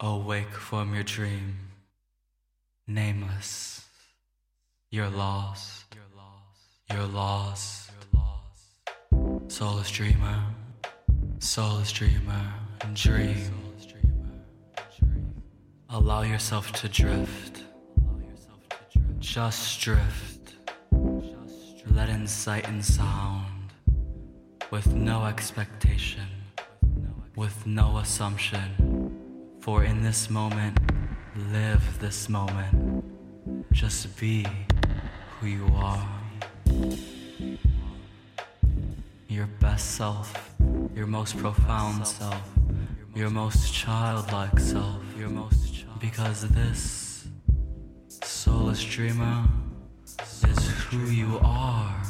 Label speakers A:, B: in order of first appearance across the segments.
A: Awake from your dream, nameless. You're lost. You're lost. Soulless dreamer, soulless dreamer, dream. Allow yourself to drift. Just drift. Let in sight and sound. With no expectation. With no assumption. For in this moment, live this moment. Just be who you are. Your best self, your most profound self, your most childlike self, your most because this soulless dreamer is who you are.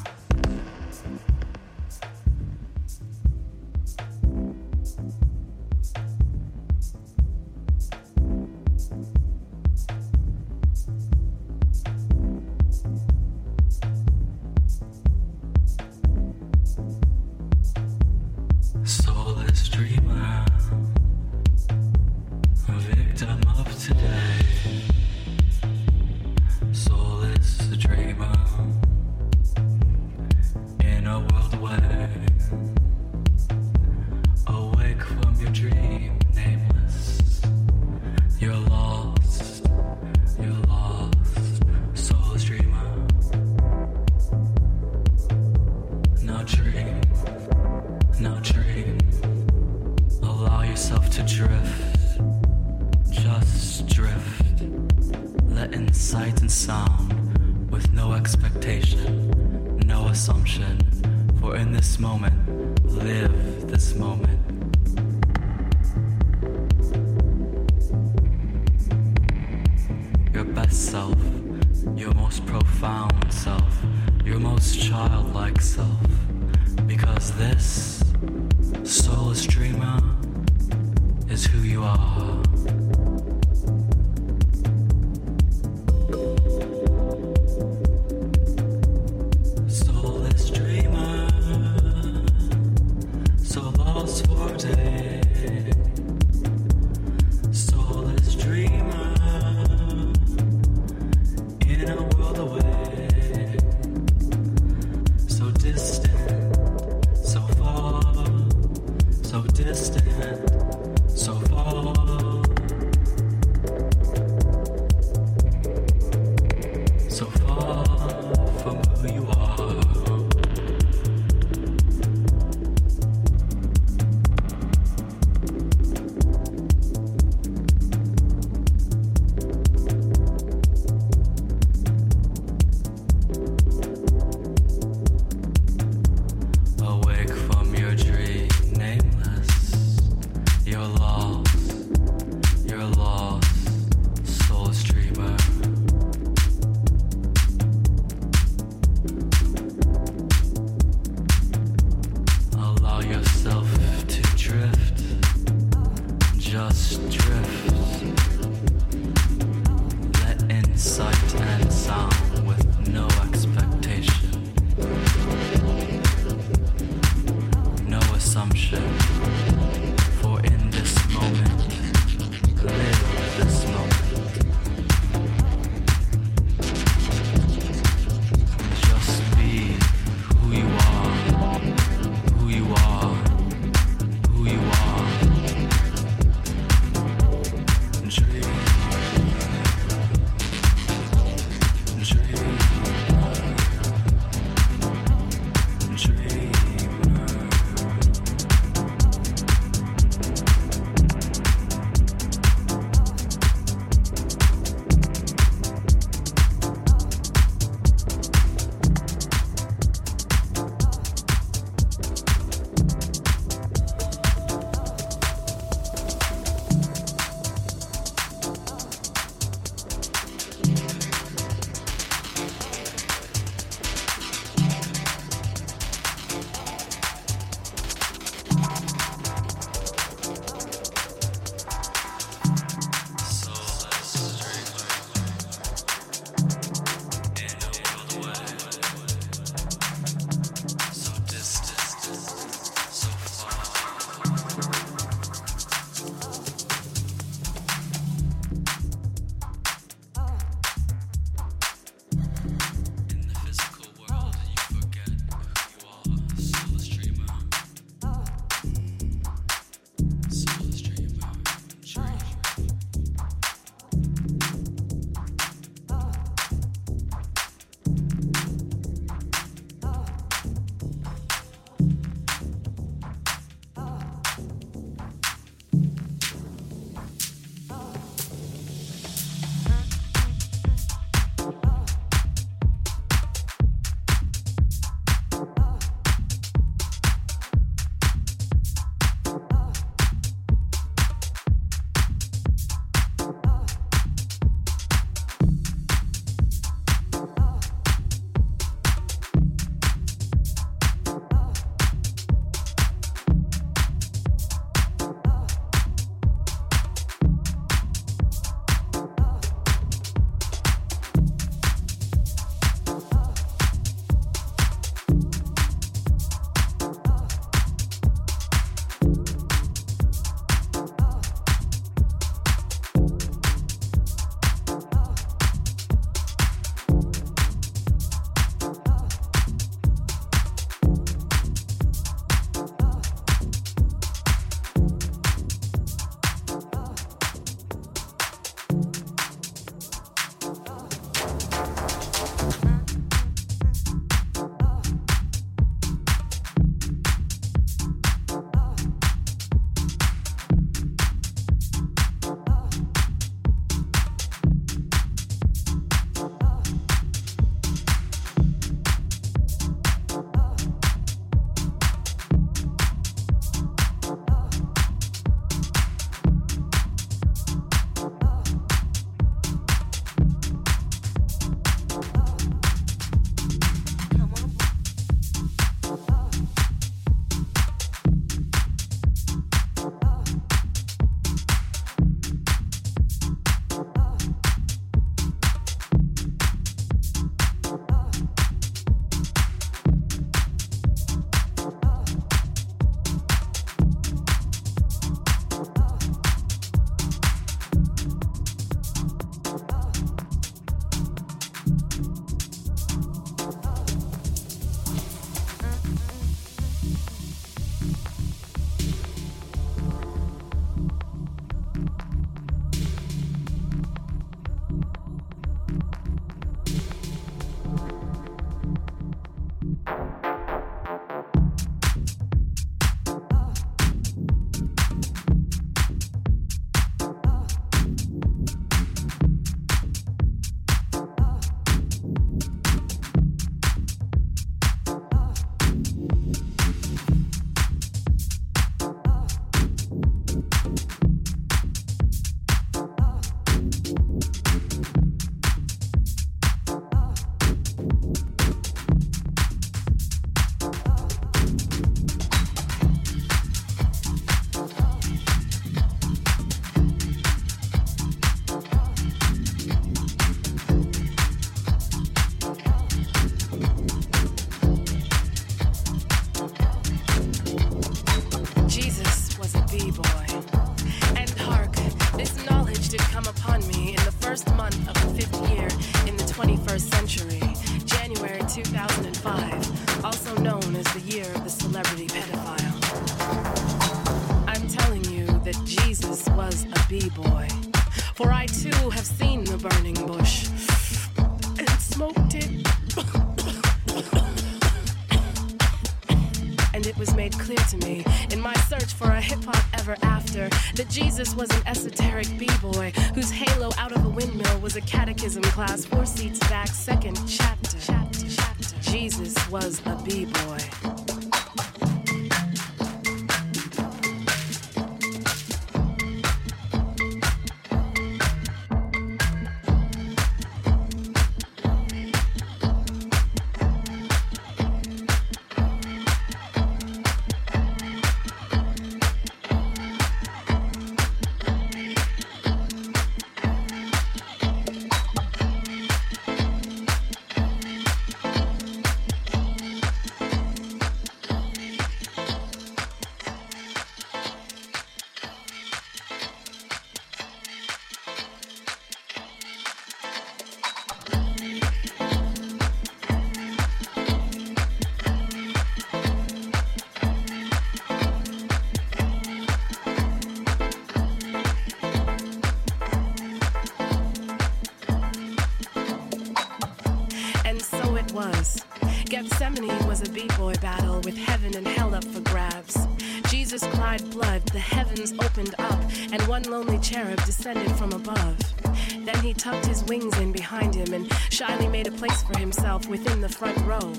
B: Within the front row.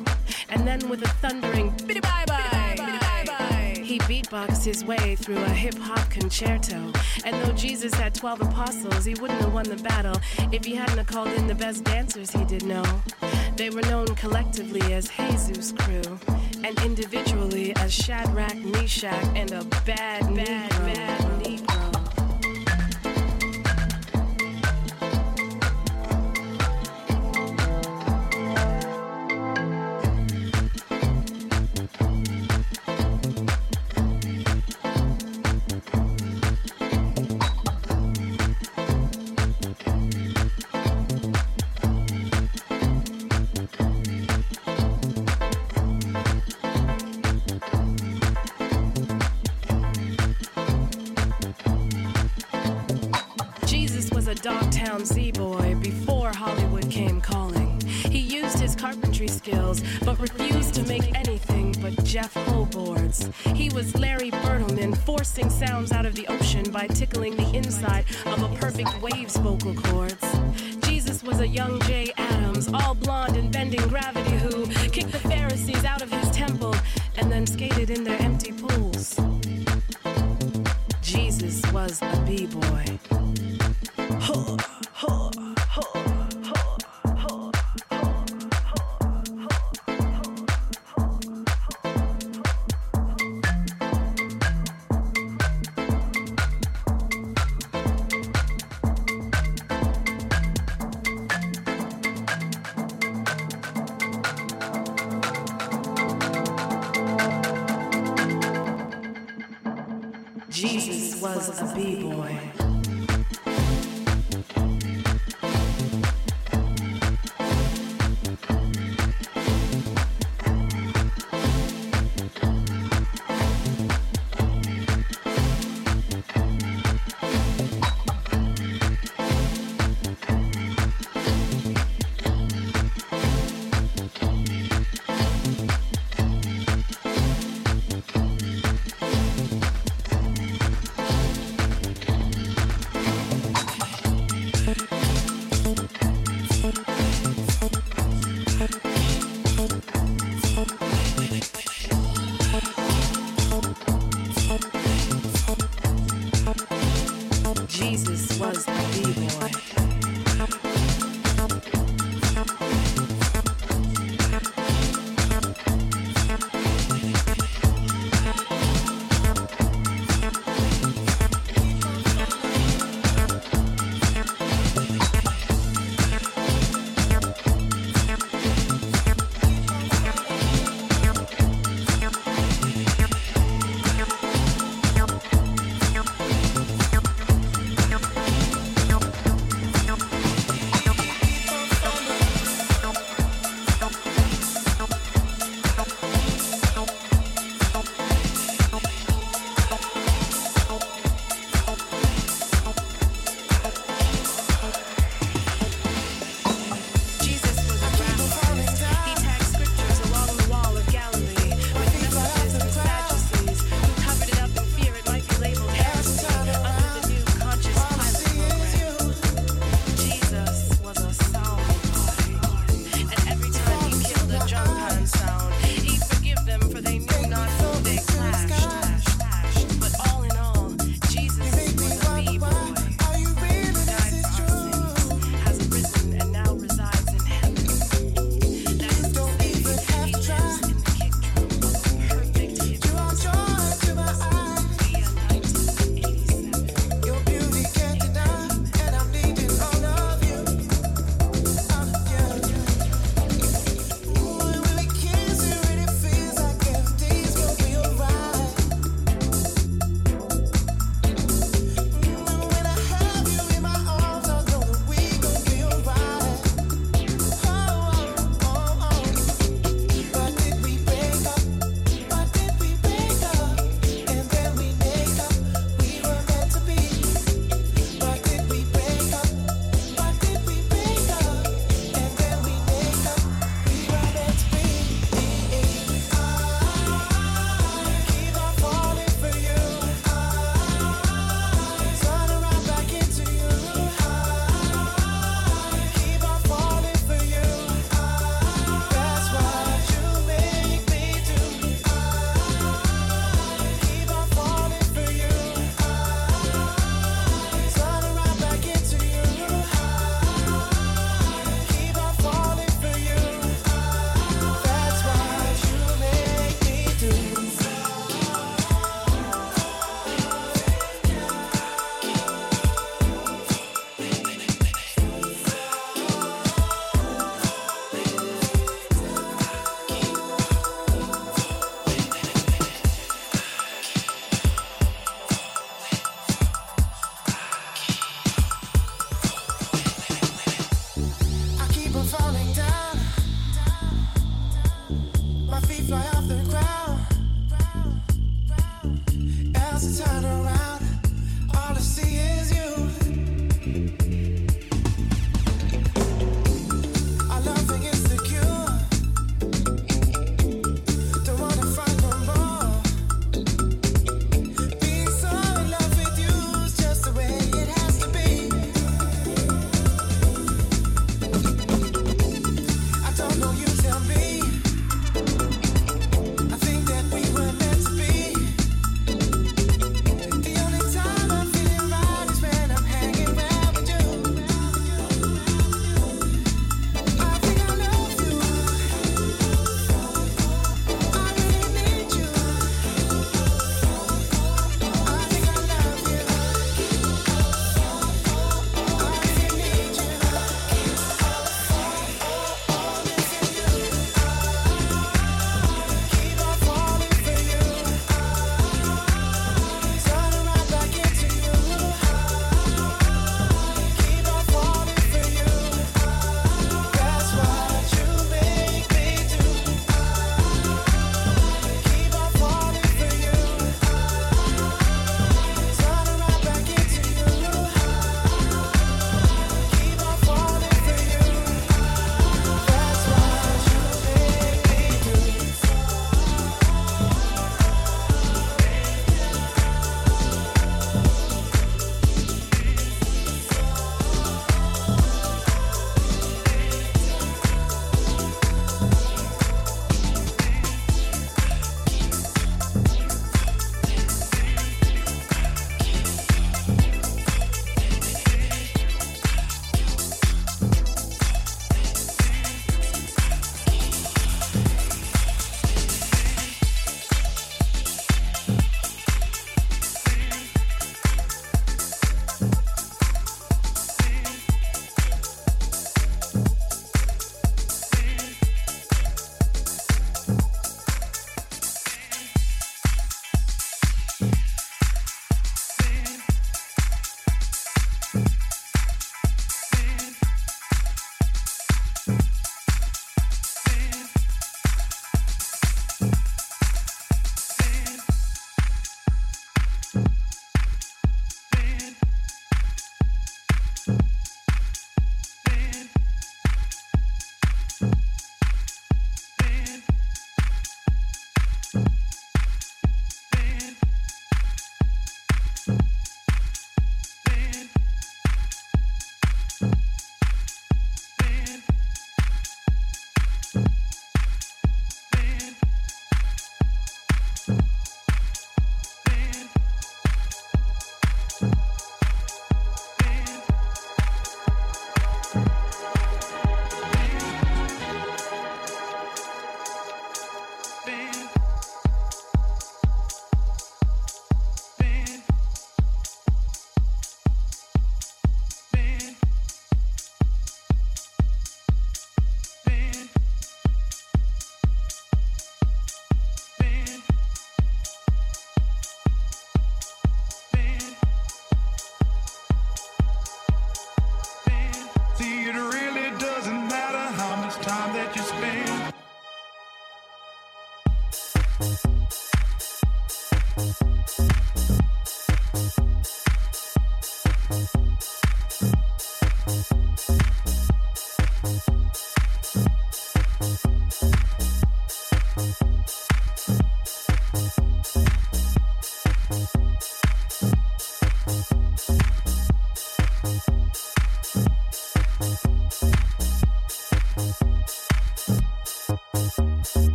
B: And then with a thundering biddy bye bye, he beatboxed his way through a hip hop concerto. And though Jesus had 12 apostles, he wouldn't have won the battle if he hadn't called in the best dancers he did know. They were known collectively as Jesus Crew, and individually as Shadrach, Meshach, and a bad, bad, bad Z boy before Hollywood came calling. He used his carpentry skills, but refused to make anything but Jeff Ho boards. He was Larry Bertlemann forcing sounds out of the ocean